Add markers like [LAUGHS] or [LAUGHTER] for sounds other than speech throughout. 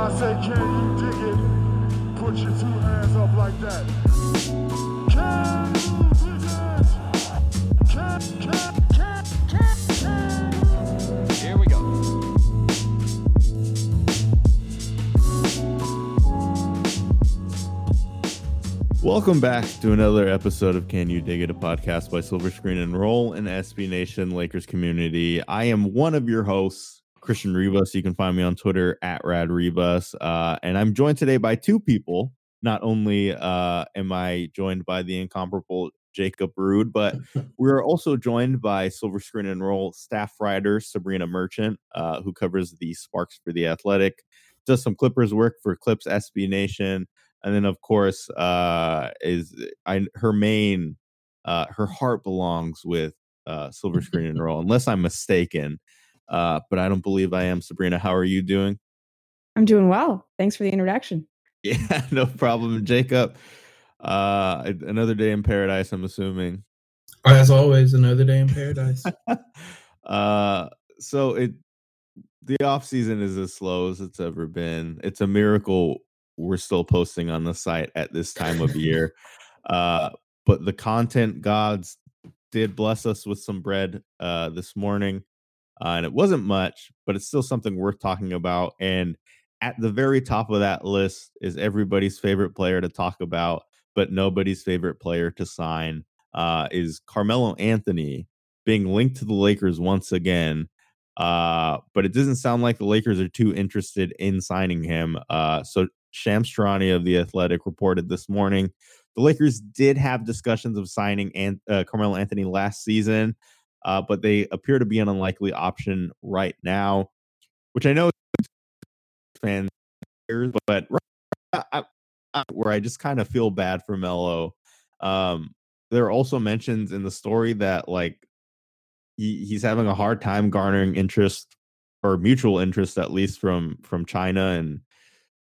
I say, can you dig it? Put your two hands up like that. Can you dig it? Can, can, can, can, can. Here we go. Welcome back to another episode of Can You Dig It, a podcast by Silver Screen and Roll and SB Nation Lakers community. I am one of your hosts, Christian Rivas. You can find me on Twitter at Rad Rivas. Uh, and I'm joined today by two people. Not only uh, am I joined by the incomparable Jacob Rude, but [LAUGHS] we're also joined by Silver Screen and Roll staff writer Sabreena Merchant, uh, who covers the Sparks for the Athletic, does some Clippers work for Clips SB Nation, and then of course uh, is I her main uh, her heart belongs with uh, Silver Screen and [LAUGHS] Roll, unless I'm mistaken. Uh, but I don't believe I am. Sabreena, how are you doing? I'm doing well. Thanks for the introduction. [LAUGHS] Yeah, no problem, Jacob. Uh, another day in paradise. I'm assuming. As always, another day in paradise. [LAUGHS] uh, so it the off season is as slow as it's ever been. It's a miracle we're still posting on the site at this time of year. [LAUGHS] uh, but the content gods did bless us with some bread uh, this morning, uh, and it wasn't much, but it's still something worth talking about. And at the very top of that list is everybody's favorite player to talk about, but nobody's favorite player to sign. Uh, is Carmelo Anthony being linked to the Lakers once again? Uh, but it doesn't sound like the Lakers are too interested in signing him. Uh, so Shams Charania of the Athletic reported this morning the Lakers did have discussions of signing An- uh, Carmelo Anthony last season, uh, but they appear to be an unlikely option right now, which I know fans, but I, I, where I just kind of feel bad for Melo. Um, there are also mentions in the story that like he, he's having a hard time garnering interest or mutual interest at least from from China and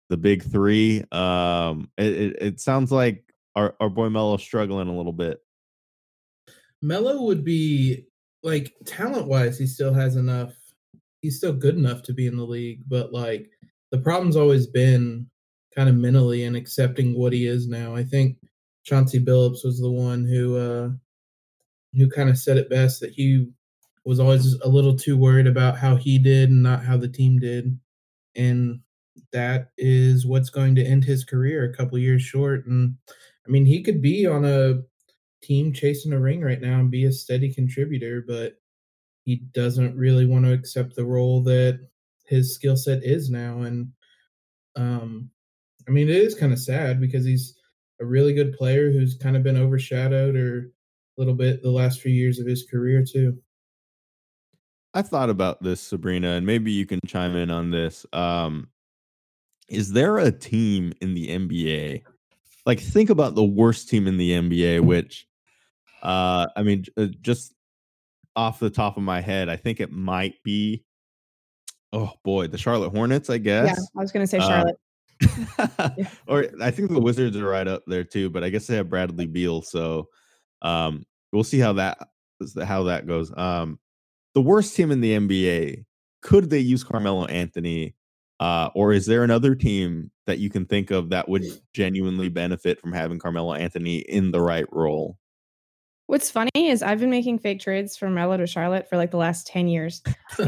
the big three. Um, it, it, it sounds like our, our boy Melo struggling a little bit. Melo would be like talent wise, he still has enough. He's still good enough to be in the league, but like the problem's always been kind of mentally and accepting what he is now. I think Chauncey Billups was the one who uh who kind of said it best that he was always a little too worried about how he did and not how the team did. And that is what's going to end his career a couple years short. And I mean, he could be on a team chasing a ring right now and be a steady contributor, but he doesn't really want to accept the role that his skill set is now. And um, I mean, it is kind of sad because he's a really good player who's kind of been overshadowed or a little bit the last few years of his career too. I thought about this, Sabreena, and maybe you can chime in on this. Um, is there a team in the NBA? Like, think about the worst team in the NBA, which, uh, I mean, uh, just off the top of my head, I think it might be, oh boy, the Charlotte Hornets, I guess. Yeah, I was going to say Charlotte. Uh, [LAUGHS] or I think the Wizards are right up there too, but I guess they have Bradley Beal, so um, we'll see how that how that goes. Um, the worst team in the NBA, could they use Carmelo Anthony uh, or is there another team that you can think of that would genuinely benefit from having Carmelo Anthony in the right role? What's funny is I've been making fake trades from Melo to Charlotte for like the last 10 years. [LAUGHS] who,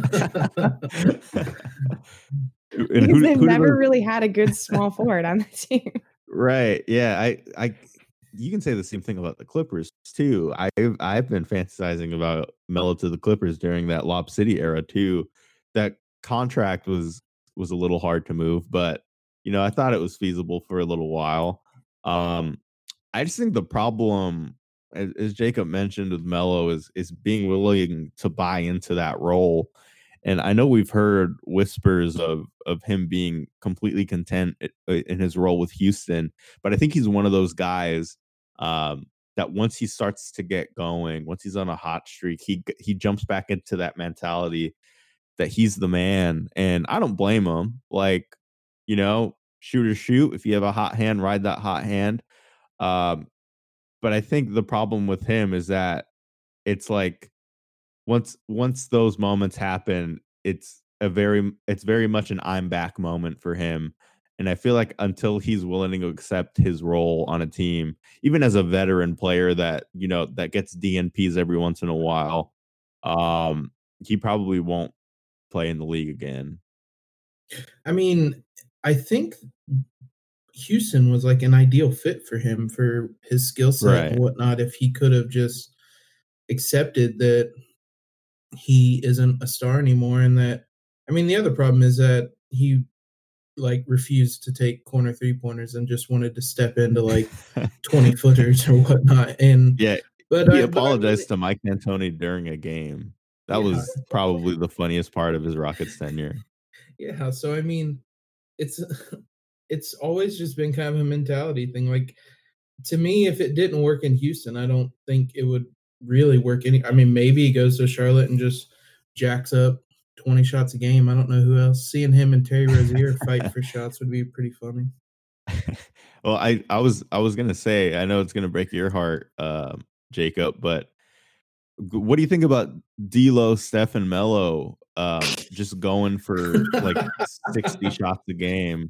they've who never really had a good small forward on the [LAUGHS] team. Right. Yeah. I, I, you can say the same thing about the Clippers too. I've, I've been fantasizing about Melo to the Clippers during that Lob City era too. That contract was was a little hard to move, but you know, I thought it was feasible for a little while. Um, I just think the problem, as, as Jacob mentioned with Melo, is is being willing to buy into that role. And I know we've heard whispers of of him being completely content in his role with Houston, but I think he's one of those guys um, that once he starts to get going, once he's on a hot streak, he he jumps back into that mentality that he's the man. And I don't blame him. Like, you know, shoot or shoot. If you have a hot hand, ride that hot hand. Um, but I think the problem with him is that it's like once once those moments happen, it's a very it's very much an I'm back moment for him. And I feel like until he's willing to accept his role on a team, even as a veteran player that, you know, that gets DNPs every once in a while, um, he probably won't play in the league again. I mean, I think Houston was like an ideal fit for him for his skill set Right. and whatnot. If he could have just accepted that he isn't a star anymore, and that I mean, the other problem is that he like refused to take corner three pointers and just wanted to step into like twenty [LAUGHS] footers or whatnot. And yeah, but he I, but I apologized to Mike D'Antoni during a game. That Yeah. was probably the funniest part of his Rockets tenure. Yeah, so I mean, it's [LAUGHS] it's always just been kind of a mentality thing. Like to me, if it didn't work in Houston, I don't think it would really work any. I mean, maybe he goes to Charlotte and just jacks up twenty shots a game. I don't know who else. Seeing him and Terry Rozier fight for [LAUGHS] shots would be pretty funny. [LAUGHS] well, I I was I was gonna say I know it's gonna break your heart, um, Jacob, but what do you think about D'Lo, Steph, and Melo um, just going for like sixty [LAUGHS] shots a game,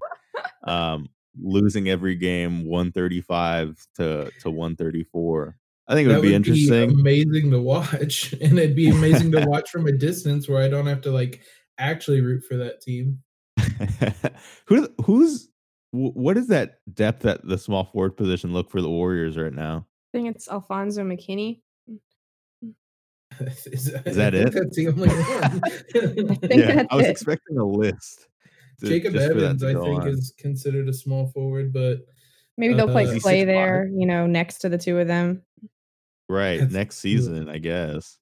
um, losing every game one thirty five to to one thirty four? I think it would that be would interesting. be amazing to watch, [LAUGHS] and it'd be amazing to [LAUGHS] watch from a distance where I don't have to like actually root for that team. [LAUGHS] Who who's what is that depth at the small forward position look for the Warriors right now? I think it's Alfonzo McKinnie. is, that, Is that I think it? That's the only one. I think yeah, that's I was it. expecting a list. To- Jacob just for that Evans, to I think, on. is considered a small forward, but Maybe they'll play Uh, He's Clay 6'5". there, you know, next to the two of them. right That's next [LAUGHS] cute. season, I guess.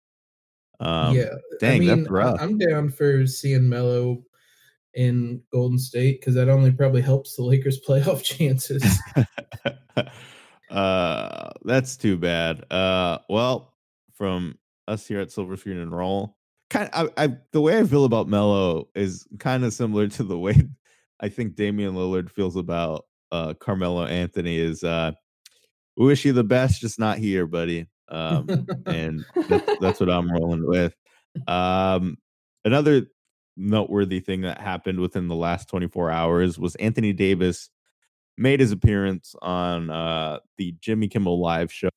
Um, yeah, dang, I mean, that's rough. I, am down for seeing Melo in Golden State because that only probably helps the [LAUGHS] Lakers' playoff chances. [LAUGHS] uh, that's too bad. Uh, well, from us here at Silver Screen and Roll, kind of, I, I the way I feel about Melo is kind of similar to the way I think Damian Lillard feels about uh Carmelo Anthony. Is uh, we wish you the best, just not here, buddy. Um, and that's, that's what I'm rolling with. Um, another noteworthy thing that happened within the last 24 hours was Anthony Davis made his appearance on uh, the Jimmy Kimmel live show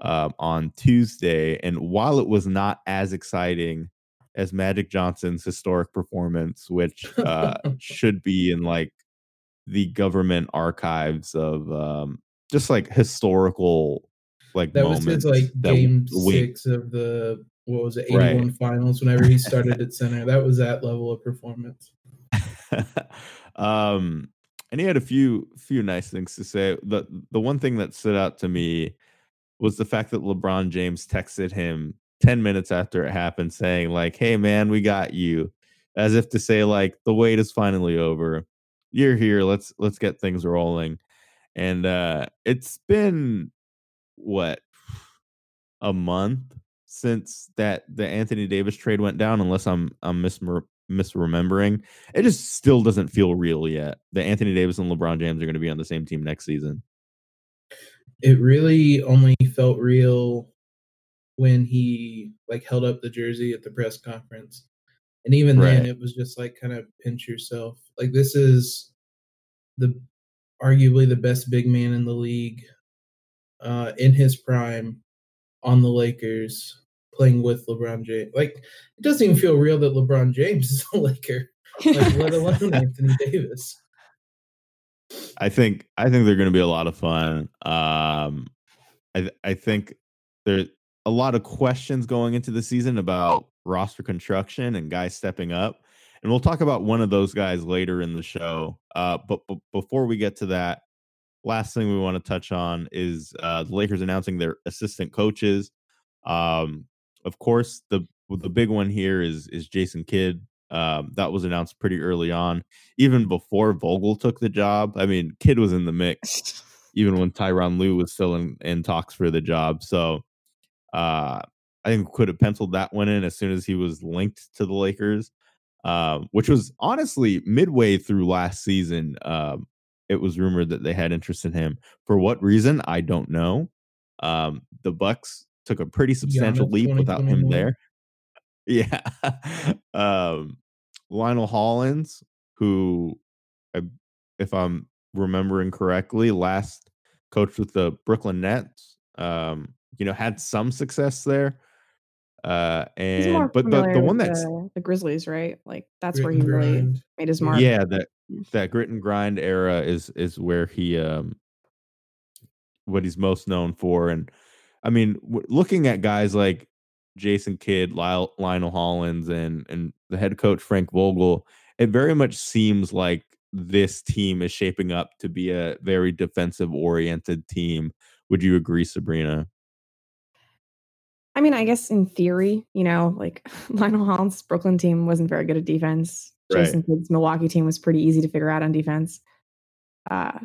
um, on Tuesday. And while it was not as exciting as Magic Johnson's historic performance, which uh, [LAUGHS] should be in like the government archives of um, just like historical like that was his like game six of the what was it, Right. 81 finals whenever he started at center. That was that level of performance. [LAUGHS] um and he had a few few nice things to say the the one thing that stood out to me was the fact that lebron james texted him 10 minutes after it happened saying like hey man we got you as if to say like the wait is finally over. You're here. Let's let's get things rolling. And uh it's been what a month since that the Anthony Davis trade went down unless I'm I'm mismer- misremembering. It just still doesn't feel real yet. The Anthony Davis and LeBron James are going to be on the same team next season It really only felt real when he like held up the jersey at the press conference. And even then it was just like kind of pinch yourself. Like this is the arguably the best big man in the league uh in his prime on the Lakers playing with LeBron James. Like it doesn't even feel real that LeBron James [LAUGHS] is a Laker, [LAUGHS] like let alone Anthony Davis. I think I think they're going to be a lot of fun. Um, I I think there's a lot of questions going into the season about roster construction and guys stepping up, and we'll talk about one of those guys later in the show. Uh, but, but before we get to that, last thing we want to touch on is uh, the Lakers announcing their assistant coaches. Um, of course, the the big one here is is Jason Kidd. Um, that was announced pretty early on, even before Vogel took the job. I mean, Kidd was in the mix [LAUGHS] even when Tyronn Lue was still in, in talks for the job. So uh, I think we could have penciled that one in as soon as he was linked to the Lakers, um, which was honestly midway through last season. Um, it was rumored that they had interest in him. For what reason, I don't know. Um, the Bucks took a pretty substantial leap without him there. Yeah. [LAUGHS] um, Lionel Hollins, who, I, if I'm remembering correctly, last coached with the Brooklyn Nets. Um, you know, had some success there. Uh, and but the the one that's the, the Grizzlies, right? Like that's where he really grind. made his mark. yeah that Mm. that grit and grind era is is where he um what he's most known for and i mean w- looking at guys like jason kidd Lyle, lionel hollins and and the head coach frank vogel it very much seems like this team is shaping up to be a very defensive oriented team would you agree sabreena I mean, I guess in theory, you know, like [LAUGHS] Lionel Hollins' Brooklyn team wasn't very good at defense. Right. Jason Kidd's Milwaukee team was pretty easy to figure out on defense. Uh,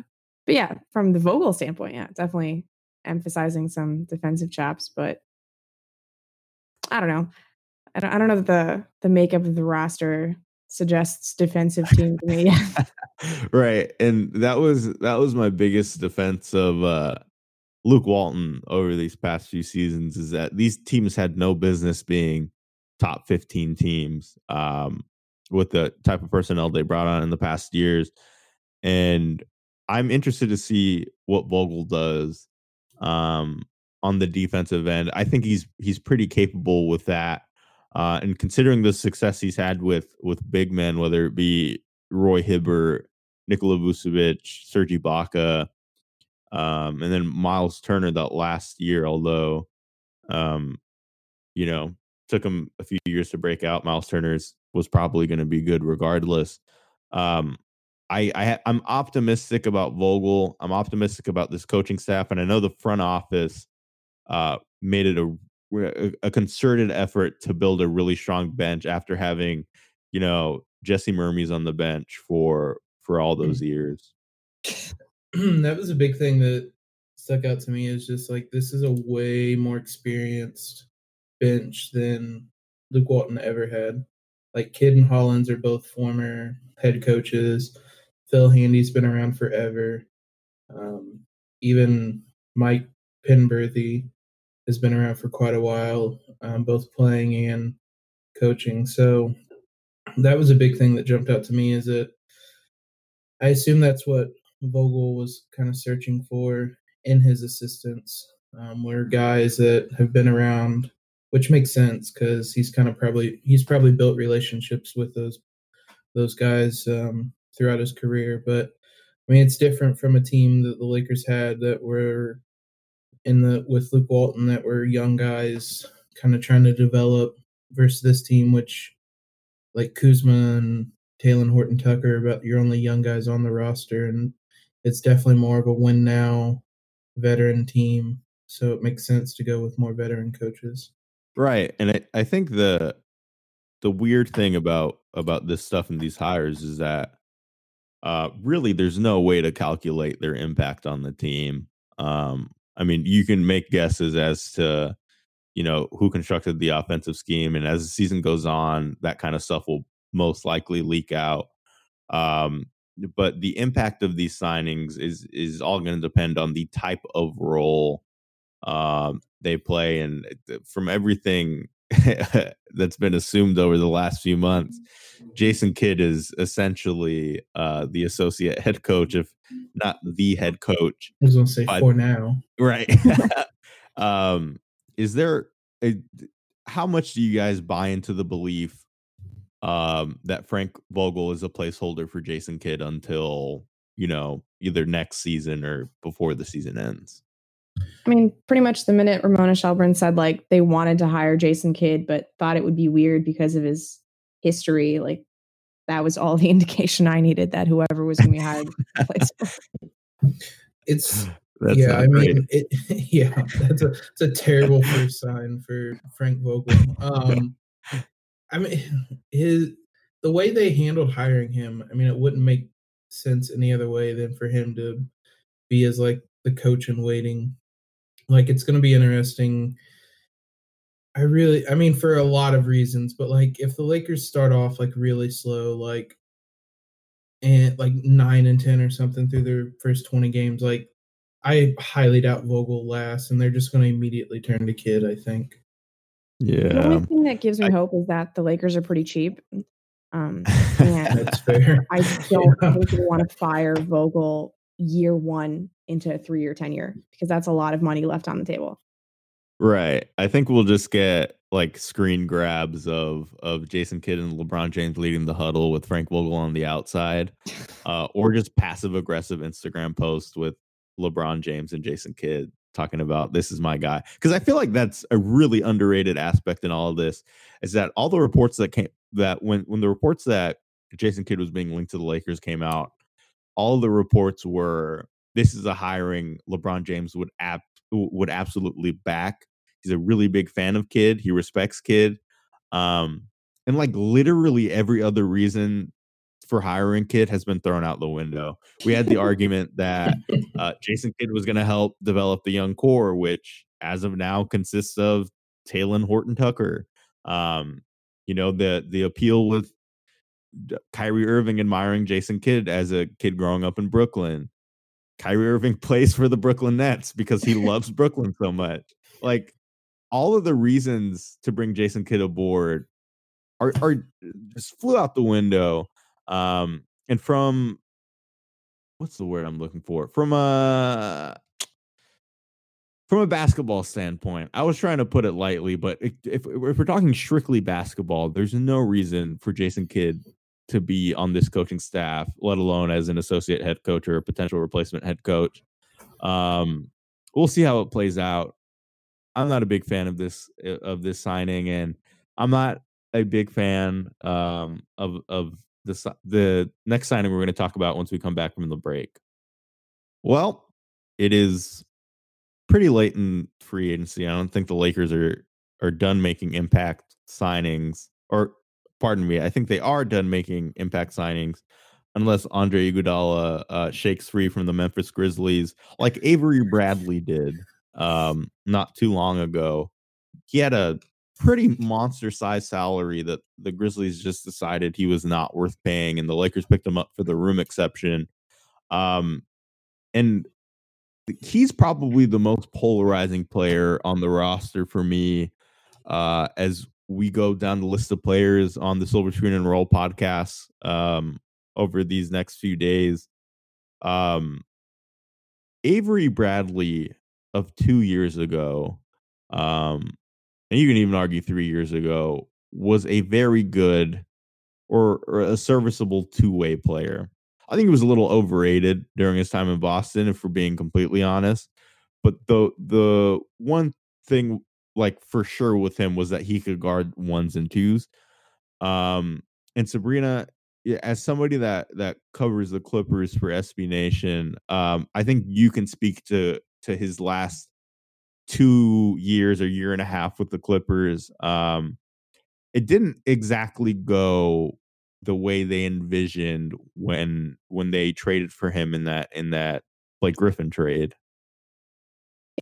but yeah, from the Vogel standpoint, yeah, definitely emphasizing some defensive chops. But I don't know. I don't, I don't know that the the makeup of the roster suggests defensive team to me. [LAUGHS] [LAUGHS] right and that was that was my biggest defense of uh luke walton over these past few seasons is that these teams had no business being top 15 teams um with the type of personnel they brought on in the past years and i'm interested to see what vogel does um on the defensive end i think he's he's pretty capable with that uh, and considering the success he's had with with big men, whether it be Roy Hibbert, Nikola Vucevic, Serge Ibaka, um, and then Miles Turner that last year, although um, you know, took him a few years to break out. Miles Turner's was probably going to be good regardless. Um, I, I I'm optimistic about Vogel. I'm optimistic about this coaching staff, and I know the front office uh, made it a a concerted effort to build a really strong bench after having, you know, Jesse Mermuys on the bench for for all those years. [SNIFFS] that was a big thing that stuck out to me is just like this is a way more experienced bench than Luke Walton ever had. Like Kidd and Hollins are both former head coaches. Phil Handy's been around forever. Um, even Mike Penberthy has been around for quite a while, um, both playing and coaching. So that was a big thing that jumped out to me is that I assume that's what Vogel was kind of searching for in his assistants. Um, were guys that have been around, which makes sense because he's kind of probably he's probably built relationships with those those guys um, throughout his career. But I mean, it's different from a team that the Lakers had that were in the with Luke Walton that were young guys kind of trying to develop versus this team, which like Kuzma and Talen Horton Tucker, about your only young guys on the roster, and it's definitely more of a win now veteran team. So it makes sense to go with more veteran coaches. Right. And I, I think the the weird thing about about this stuff and these hires is that uh really there's no way to calculate their impact on the team. Um I mean you can make guesses as to you know who constructed the offensive scheme and as the season goes on that kind of stuff will most likely leak out. Um but the impact of these signings is is all going to depend on the type of role um, they play, and from everything [LAUGHS] that's been assumed over the last few months, Jason Kidd is essentially uh, the associate head coach, if not the head coach. I was gonna say But- for now. Right. [LAUGHS] [LAUGHS] um, is there a, how much do you guys buy into the belief um, that Frank Vogel is a placeholder for Jason Kidd until you know either next season or before the season ends? I mean, pretty much the minute Ramona Shelburne said like they wanted to hire Jason Kidd, but thought it would be weird because of his history, like that was all [LAUGHS] the indication I needed that whoever was going to be hired. would replace him. [LAUGHS] It's [SIGHS] That's yeah, I great. mean, it, [LAUGHS] yeah, that's a it's a terrible first sign for Frank Vogel. Um, I mean, his the way they handled hiring him. I mean, it wouldn't make sense any other way than for him to be as like the coach in waiting. Like, it's going to be interesting. I really, I mean, for a lot of reasons, but like if the Lakers start off like really slow, like and like nine and ten or something through their first twenty games, like I highly doubt Vogel lasts, and they're just going to immediately turn to Kidd. I think. Yeah. The only thing that gives me I- hope is that the Lakers are pretty cheap. Um, [LAUGHS] and That's fair. I [LAUGHS] don't Yeah. think we want to fire Vogel year one into a three year tenure because that's a lot of money left on the table. Right. I think we'll just get like screen grabs of of Jason Kidd and LeBron James leading the huddle with Frank Vogel on the outside, uh, or just passive aggressive Instagram posts with LeBron James and Jason Kidd talking about this is my guy. Because I feel like that's a really underrated aspect in all of this is that all the reports that came that when when the reports that Jason Kidd was being linked to the Lakers came out, all the reports were this is a hiring LeBron James would app would absolutely back. He's a really big fan of Kidd. He respects Kidd. Um, and like literally every other reason for hiring Kidd has been thrown out the window. We had the argument that uh, [LAUGHS] Jason Kidd was going to help develop the young core, which as of now consists of Talen Horton Tucker. Um, you know the the appeal with Kyrie Irving admiring Jason Kidd as a kid growing up in Brooklyn. Kyrie Irving [LAUGHS] plays for the Brooklyn Nets because he [LAUGHS] loves Brooklyn so much. Like all of the reasons to bring Jason Kidd aboard are are just flew out the window. Um, and from what's the word I'm looking for? From a from a basketball standpoint, I was trying to put it lightly, but if, if, we're talking strictly basketball, there's no reason for Jason Kidd to be on this coaching staff, let alone as an associate head coach or a potential replacement head coach. Um, we'll see how it plays out. I'm not a big fan of this uh, of this signing, and I'm not a big fan um, of of the the next signing we're going to talk about once we come back from the break. Well, it is pretty late in free agency. I don't think the Lakers are are done making impact signings, or pardon me, I think they are done making impact signings, unless Andre Iguodala uh, shakes free from the Memphis Grizzlies, like Avery Bradley did um, not too long ago. He had a pretty monster size salary that the Grizzlies just decided he was not worth paying, and the Lakers picked him up for the room exception. Um, and he's probably the most polarizing player on the roster for me uh, as we go down the list of players on the Silver Screen and Roll podcast um, over these next few days. Um, Avery Bradley of two years ago, um, and you can even argue three years ago, was a very good or, or a serviceable two way player. I think he was a little overrated during his time in Boston, if we're being completely honest. But the the one thing, like for sure, with him was that he could guard ones and twos. Um, and Sabreena, as somebody that that covers the Clippers for SB Nation, um, I think you can speak to to his last two years or year and a half with the Clippers. Um, it didn't exactly go the way they envisioned when when they traded for him in that in that Blake Griffin trade.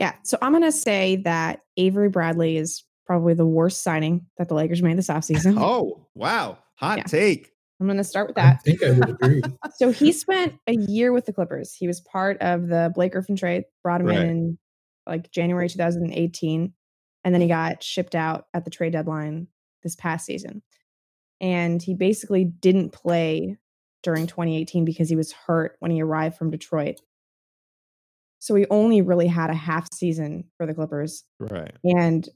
Yeah. So I'm going to say that Avery Bradley is probably the worst signing that the Lakers made this offseason. [LAUGHS] Oh wow, hot Yeah. take. I'm going to start with that. I that. think I would agree. [LAUGHS] So he spent a year with the Clippers. He was part of the Blake Griffin trade, brought him Right. in in like January 2018. And then he got shipped out at the trade deadline this past season. And he basically didn't play during 2018 because he was hurt when he arrived from Detroit. So he only really had a half season for the Clippers. Right. And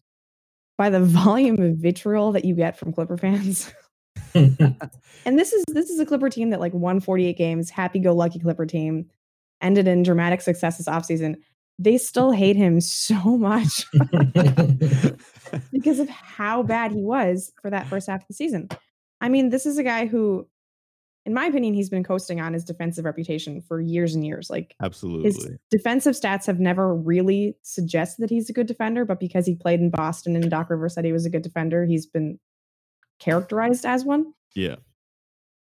by the [LAUGHS] volume of vitriol that you get from Clipper fans, [LAUGHS] [LAUGHS] and this is this is a Clipper team that like won 48 games, happy-go-lucky Clipper team, ended in dramatic success this offseason. They still hate him so much because of how bad he was for that first half of the season. I mean, this is a guy who, in my opinion, he's been coasting on his defensive reputation for years and years. Like absolutely. his defensive stats have never really suggested that he's a good defender, but because he played in Boston and Doc Rivers said he was a good defender, he's been characterized as one. Yeah.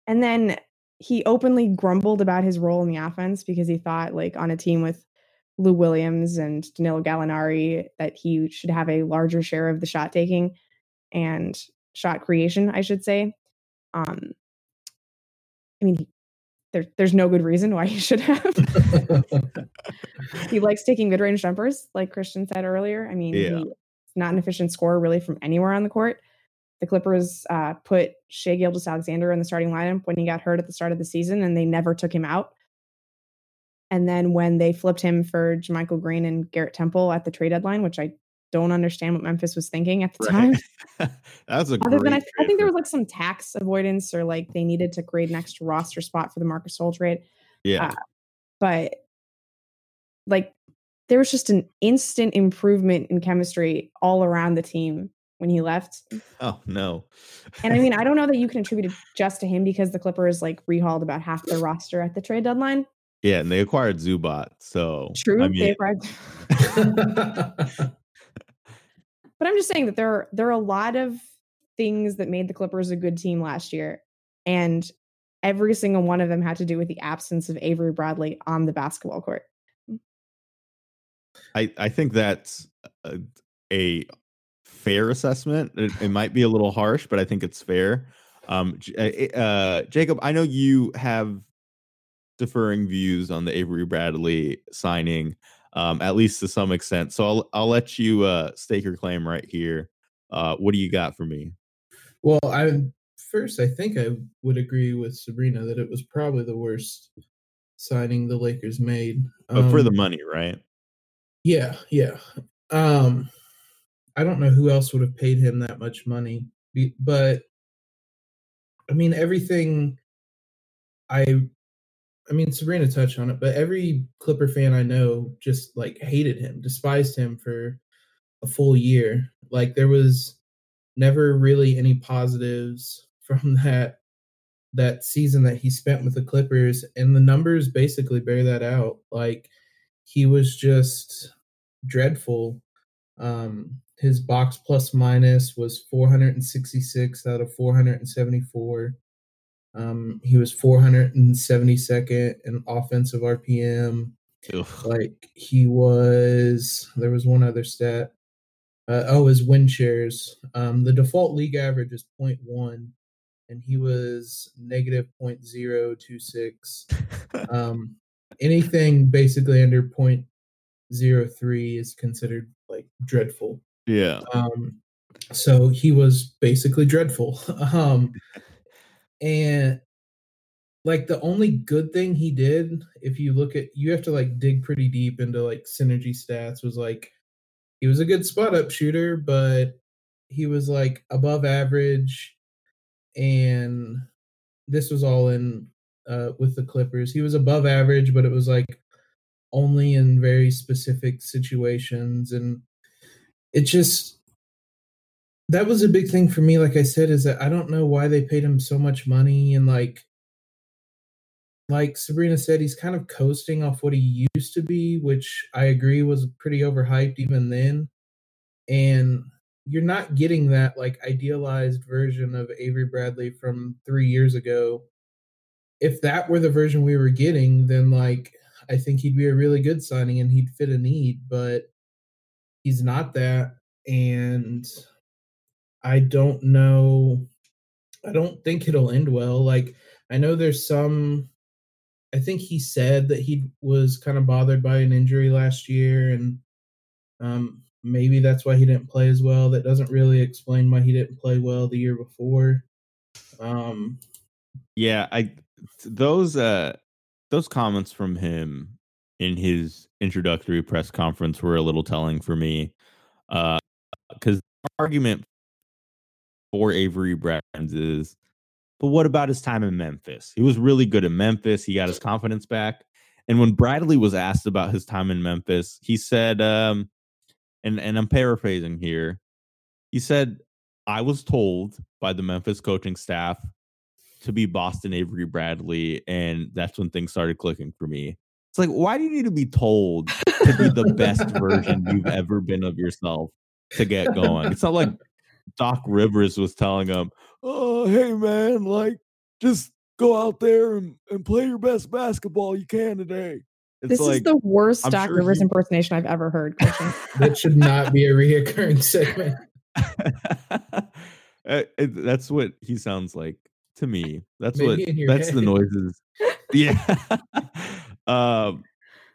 And then he openly grumbled about his role in the offense because he thought, like, on a team with Lou Williams and Danilo Gallinari, that he should have a larger share of the shot taking and shot creation, I should say. Um, I mean, he- there, there's no good reason why he [LAUGHS] should have. he likes taking mid range jumpers, like Christian said earlier. I mean, Yeah. he, it's not an efficient scorer really from anywhere on the court. The Clippers uh, put Shai Gilgeous Alexander in the starting lineup when he got hurt at the start of the season, and they never took him out. And then when they flipped him for JaMychal Green and Garrett Temple at the trade deadline, which I don't understand what Memphis was thinking at the time. [LAUGHS] That's a Other great. than I, I think there was like some tax avoidance or like they needed to create an extra roster spot for the Marc Gasol trade. yeah. uh, But like there was just an instant improvement in chemistry all around the team when he left. oh no. And I mean, I [LAUGHS] don't know that you can attribute it just to him because the Clippers like rehauled about half their roster at the trade deadline. yeah, and they acquired Zubac, so True. I they acquired- [LAUGHS] but I'm just saying that there are there are a lot of things that made the Clippers a good team last year, and every single one of them had to do with the absence of Avery Bradley on the basketball court. I I think that's a, a fair assessment. It, it might be a little harsh, but I think it's fair. Um, uh, uh, Jacob, I know you have differing views on the Avery Bradley signing, um, at least to some extent. So I'll I'll let you uh, stake your claim right here. Uh, what do you got for me? well, I first I think I would agree with Sabreena that it was probably the worst signing the Lakers made. But for the Um, money, right? Yeah, yeah. Um I don't know who else would have paid him that much money, but I mean everything I I mean Sabreena touched on it, but every Clipper fan I know just like hated him, despised him for a full year. Like there was never really any positives [LAUGHS] from that that season that he spent with the Clippers and the numbers basically bear that out. Like he was just dreadful. Um, his box plus minus was 466 out of 474. Um, he was 472nd in offensive RPM. Like he was, there was one other stat. Uh, oh, his win shares. Um, the default league average is 0.1, and he was negative 0.026 [LAUGHS] um, anything basically under 0.03 is considered like dreadful. yeah. Um, so he was basically dreadful. [LAUGHS] um, and like the only good thing he did, if you look at, you have to like dig pretty deep into like synergy stats, was like he was a good spot up shooter, but he was like above average. And this was all in uh, with the Clippers. He was above average, but it was like only in very specific situations. And it just, that was a big thing for me. Like I said, is that I don't know why they paid him so much money. And like, like Sabreena said, he's kind of coasting off what he used to be, which I agree was pretty overhyped even then. And you're not getting that like idealized version of Avery Bradley from three years ago. If that were the version we were getting, then like I think he'd be a really good signing and he'd fit a need, but he's not that. And I don't know. I don't think it'll end well. Like I know there's some I think he said that he was kind of bothered by an injury last year and um maybe that's why he didn't play as well. That doesn't really explain why he didn't play well the year before. Um Yeah, I those uh those comments from him in his introductory press conference were a little telling for me. Uh cuz the argument for Avery Brands is but what about his time in Memphis? He was really good in Memphis. He got his confidence back. And when Bradley was asked about his time in Memphis, he said um and and I'm paraphrasing here. He said I was told by the Memphis coaching staff to be Boston Avery Bradley, and that's when things started clicking for me. It's like, why do you need to be told to be the best version you've [LAUGHS] ever been of yourself to get going? It's not like Doc Rivers was telling him, "Oh, hey man, like just go out there and, and play your best basketball you can today." It's this like is the worst I'm Doc sure Rivers he- impersonation I've ever heard. [LAUGHS] That should not be a reoccurring segment. Uh, [LAUGHS] it- that's what he sounds like to me. That's Maybe what in your that's the noises. [LAUGHS] Yeah. um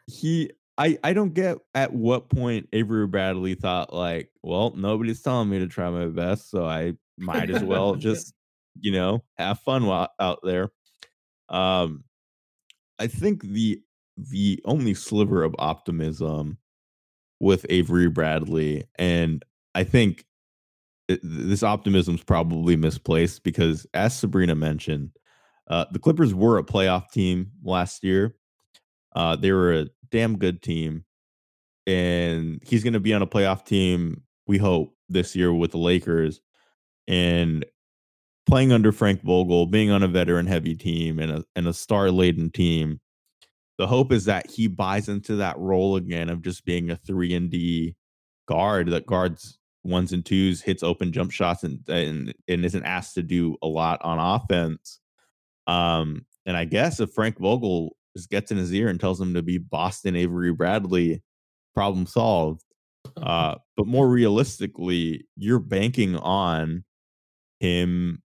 he I I don't get at what point Avery Bradley thought like, well, nobody's telling me to try my best, so I might as well [LAUGHS] just you know have fun while out there. Um, I think the the only sliver of optimism with Avery Bradley, and I think it, this optimism is probably misplaced because, as Sabreena mentioned, uh, the Clippers were a playoff team last year. Uh, they were a damn good team, and he's going to be on a playoff team. We hope this year with the Lakers, and playing under Frank Vogel, being on a veteran heavy team and a and a star laden team. The hope is that he buys into that role again of just being a three and D guard that guards ones and twos, hits open jump shots, and and and isn't asked to do a lot on offense. Um, and I guess if Frank Vogel just gets in his ear and tells him to be Boston Avery Bradley, problem solved. Uh, [LAUGHS] but more realistically, you're banking on him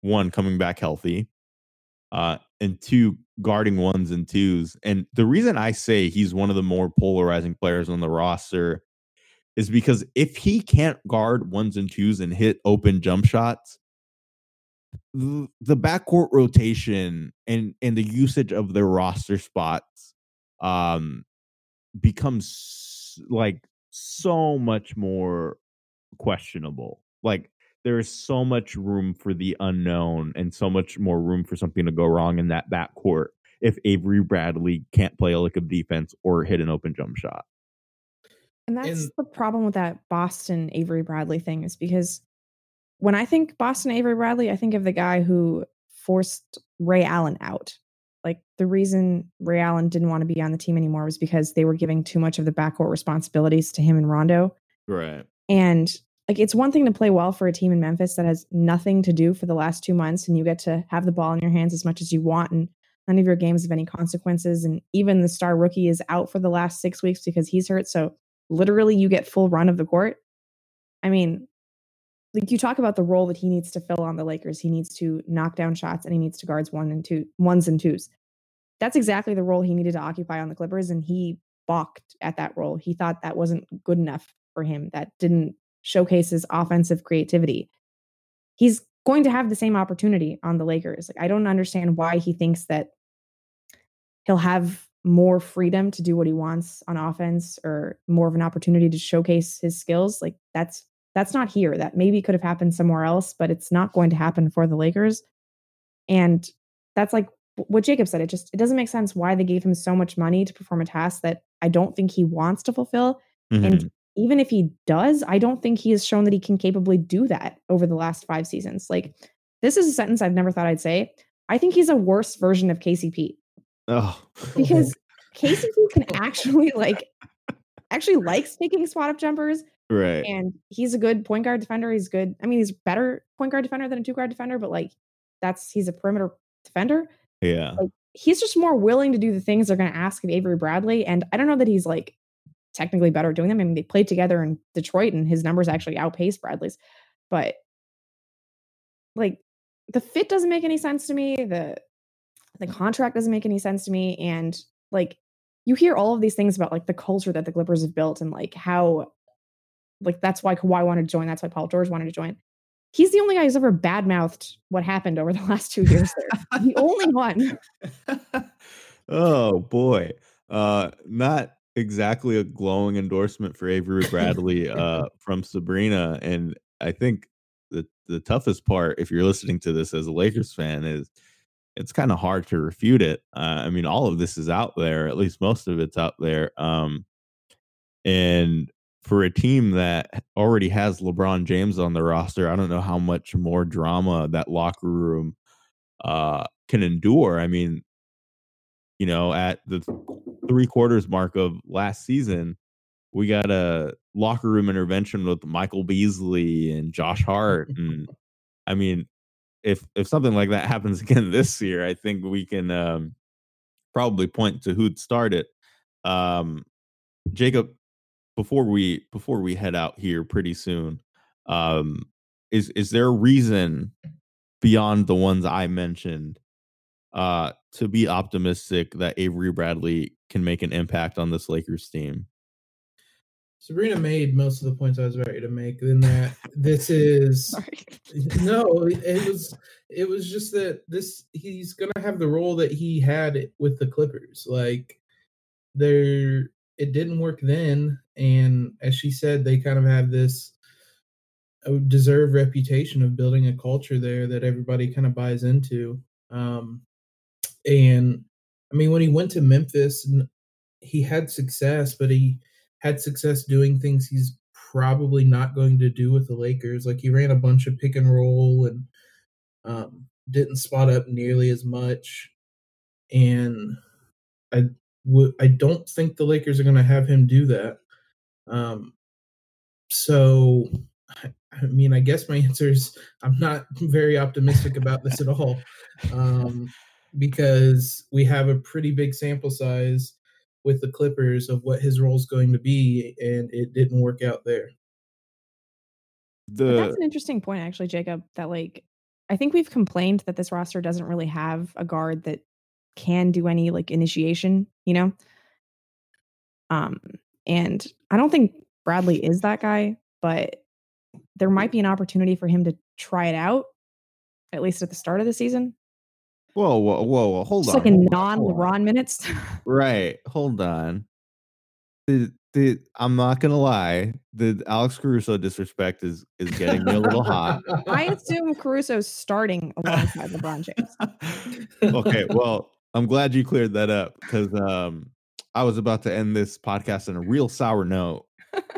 one coming back healthy, uh, and two guarding ones and twos. And the reason I say he's one of the more polarizing players on the roster is because if he can't guard ones and twos and hit open jump shots, the, the backcourt rotation and and the usage of their roster spots um becomes like so much more questionable. Like there is so much room for the unknown and so much more room for something to go wrong in that backcourt if Avery Bradley can't play a lick of defense or hit an open jump shot. And that's And- the problem with that Boston Avery Bradley thing is because when I think Boston Avery Bradley, I think of the guy who forced Ray Allen out. Like the reason Ray Allen didn't want to be on the team anymore was because they were giving too much of the backcourt responsibilities to him and Rondo. Right. And like it's one thing to play well for a team in Memphis that has nothing to do for the last two months and you get to have the ball in your hands as much as you want and none of your games have any consequences. And even the star rookie is out for the last six weeks because he's hurt. So literally you get full run of the court. I mean, like you talk about the role that he needs to fill on the Lakers. He needs to knock down shots and he needs to guards one and two ones and twos. That's exactly the role he needed to occupy on the Clippers, and he balked at that role. He thought that wasn't good enough for him. That didn't showcase his offensive creativity. He's going to have the same opportunity on the Lakers. Like I don't understand why he thinks that he'll have more freedom to do what he wants on offense or more of an opportunity to showcase his skills. Like that's that's not here. That maybe could have happened somewhere else, but it's not going to happen for the Lakers. And that's like what Jacob said. It just it doesn't make sense why they gave him so much money to perform a task that I don't think he wants to fulfill. Mhm. And even if he does, I don't think he has shown that he can capably do that over the last five seasons. Like this is a sentence I've never thought I'd say. I think he's a worse version of KCP oh, because [LAUGHS] KCP can actually like actually likes taking spot up jumpers right. and he's a good point guard defender. He's good. I mean, he's better point guard defender than a two guard defender, but like that's he's a perimeter defender. Yeah. Like he's just more willing to do the things they're going to ask of Avery Bradley. And I don't know that he's like technically better at doing them. I mean, they played together in Detroit and his numbers actually outpaced Bradley's, but like the fit doesn't make any sense to me. The the contract doesn't make any sense to me. And like you hear all of these things about like the culture that the Clippers have built and like how like that's why Kawhi wanted to join. That's why Paul George wanted to join. He's the only guy who's ever badmouthed what happened over the [LAUGHS] last two years there. the only one. [LAUGHS] oh boy. Uh not exactly a glowing endorsement for Avery Bradley uh [LAUGHS] from Sabreena and I think the the toughest part if you're listening to this as a Lakers fan is it's kind of hard to refute it. Uh, I mean all of this is out there, at least most of it's out there. Um and for a team that already has LeBron James on the roster, I don't know how much more drama that locker room uh can endure. I mean, you know, at the three quarters mark of last season, we got a locker room intervention with Michael Beasley and Josh Hart. [LAUGHS] And I mean, if if something like that happens [LAUGHS] again this year, I think we can um, probably point to who'd start it. Um, Jacob, before we before we head out here pretty soon, um, is is there a reason beyond the ones I mentioned uh to be optimistic that Avery Bradley can make an impact on this Lakers team. Sabreena made most of the points I was ready to make. In that this is [LAUGHS] Sorry. no, it was it was just that this he's gonna have the role that he had with the Clippers. Like there, it didn't work then, and as she said, they kind of have this uh, deserved reputation of building a culture there that everybody kind of buys into. Um, and I mean, when he went to Memphis, he had success, but he had success doing things he's probably not going to do with the Lakers. Like he ran a bunch of pick and roll and um, didn't spot up nearly as much. And I I don't think the Lakers are going to have him do that. Um, so I- I mean, I guess my [LAUGHS] answer is I'm not very optimistic about this at all, um, because we have a pretty big sample size with the Clippers of what his role is going to be, and it didn't work out there. But that's an interesting point, actually, Jacob. That like, I think we've complained that this roster doesn't really have a guard that can do any like initiation, you know. Um, and I don't think Bradley is that guy, but there might be an opportunity for him to try it out, at least at the start of the season, whoa, whoa, whoa, whoa hold just on. like in hold on, hold on. non-LeBron minutes. [LAUGHS] Right. Hold on. The, the, I'm not gonna lie. The Alex Caruso disrespect is is getting me a little hot. [LAUGHS] I assume Caruso's starting [LAUGHS] alongside LeBron James. okay, well, I'm glad you cleared that up because um, I was about to end this podcast on a real sour note.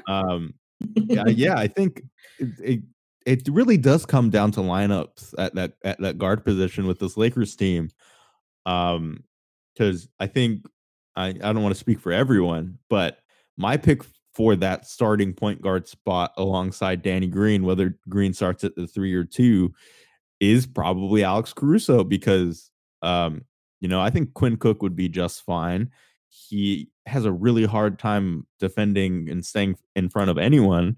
Um, yeah, yeah, I think it, it it really does come down to lineups at that at that guard position with this Lakers team. Um, because I think I I don't want to speak for everyone, but my pick for that starting point guard spot alongside Danny Green, whether Green starts at the three or two, is probably Alex Caruso because um, you know, I think Quinn Cook would be just fine. He has a really hard time defending and staying in front of anyone.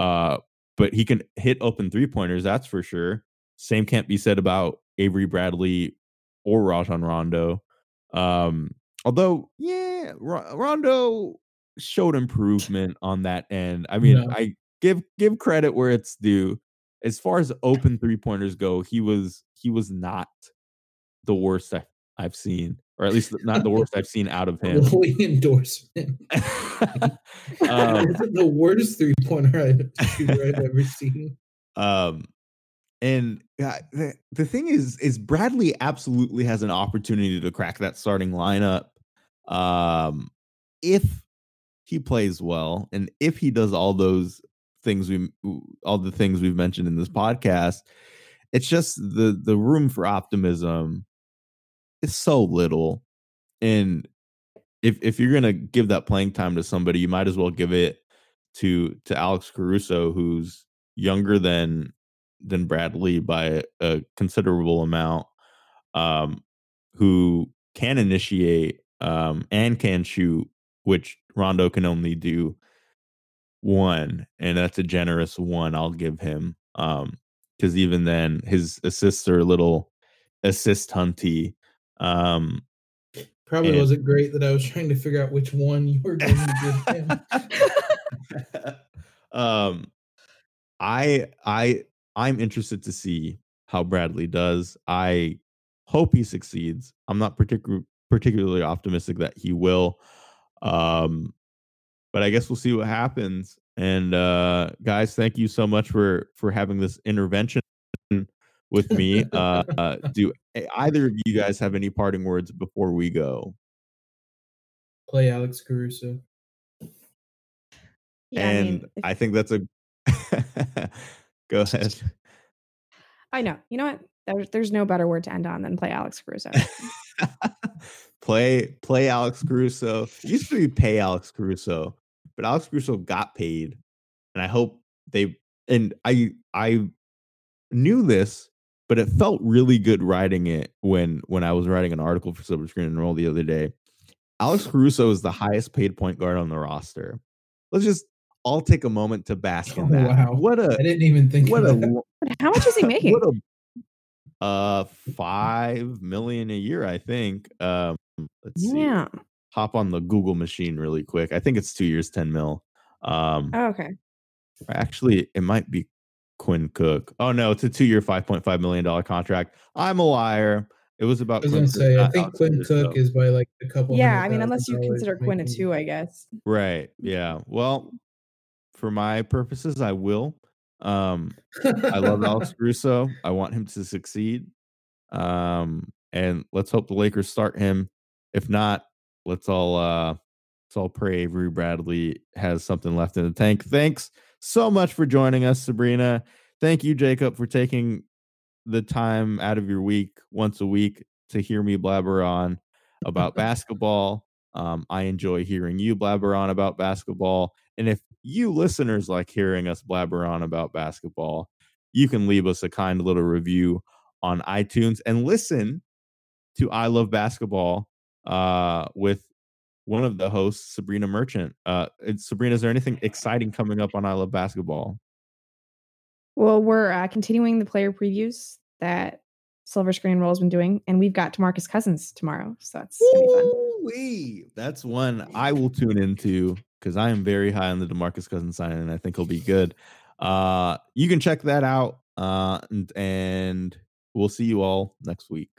Uh, but he can hit open three pointers, that's for sure. Same can't be said about Avery Bradley or Rajon Rondo. Um, although, yeah, Ro- Rondo showed improvement on that end. I mean, No. I give give credit where it's due. As far as open three pointers go, he was he was not the worst I've seen, or at least not the worst I've seen out of [LAUGHS] him. Glowing endorsement. [LAUGHS] um, Is it the worst three pointer I've, [LAUGHS] I've ever seen? um, and uh, the, the thing is, is Bradley absolutely has an opportunity to crack that starting lineup, um, if he plays well and if he does all those things we all the things we've mentioned in this podcast. It's just the the room for optimism is so little, and if if you're gonna give that playing time to somebody, you might as well give it to to Alex Caruso, who's younger than than Bradley by a, a considerable amount, um, who can initiate um, and can shoot, which Rondo can only do one, and that's a generous one. I'll give him, um, because even then, his assists are a little assist hunty. Um, Probably And- wasn't great that I was trying to figure out which one you were going to give him. [LAUGHS] um i i i'm interested to see how bradley does. I hope he succeeds. I'm not particular particularly optimistic that he will. Um but i guess we'll see what happens. And uh guys thank you so much for for having this intervention with [LAUGHS] me uh, uh do either of you guys have any parting words before we go Play Alex Caruso. Yeah, I and mean, if- I think that's a [LAUGHS] go ahead. [LAUGHS] I know. You know what? There's, there's no better word to end on than play Alex Caruso. play play Alex Caruso. It used to be pay Alex Caruso, but Alex Caruso got paid, and I hope they and I I knew this, but it felt really good writing it when when I was writing an article for Silver Screen and Roll the other day. Alex Caruso is the highest paid point guard on the roster. Let's just all take a moment to [LAUGHS] bask in Oh, that. wow. What a I didn't even think what of a that. [LAUGHS] How much is he [LAUGHS] making? what a uh five million a year, I think. Um, let's see. Yeah. Hop on the Google machine really quick. I think it's two years, ten mil. Um, Oh, okay. actually, it might be Quinn Cook. Oh no, it's a two-year, five point five million dollar contract. I'm a liar. It was about. I about. was Quinn gonna Cook, say, I think Quinn Caruso. Cook is by like a couple. Yeah, I mean, unless you dollars consider Quinn a two, I guess. right. Yeah. Well, for my purposes, I will. Um, I love [LAUGHS] Alex Russo. I want him to succeed. Um, and let's hope the Lakers start him. If not, let's all uh let's all pray Avery Bradley has something left in the tank. Thanks so much for joining us, Sabreena. Thank you, Jacob, for taking the time out of your week once a week to hear me blabber on about [LAUGHS] basketball. Um, I enjoy hearing you blabber on about basketball. And if you listeners like hearing us blabber on about basketball, you can leave us a kind little review on iTunes and listen to I Love Basketball uh, with one of the hosts, Sabreena Merchant. Uh, Sabreena, is there anything exciting coming up on I Love Basketball? Well, we're uh, continuing the player previews that Silver Screen Roll's been doing, and we've got Demarcus Cousins tomorrow, so that's gonna be fun. Ooh-wee. That's one I will tune into because I am very high on the Demarcus Cousins sign, and I think he'll be good. Uh, you can check that out, uh, and, and we'll see you all next week.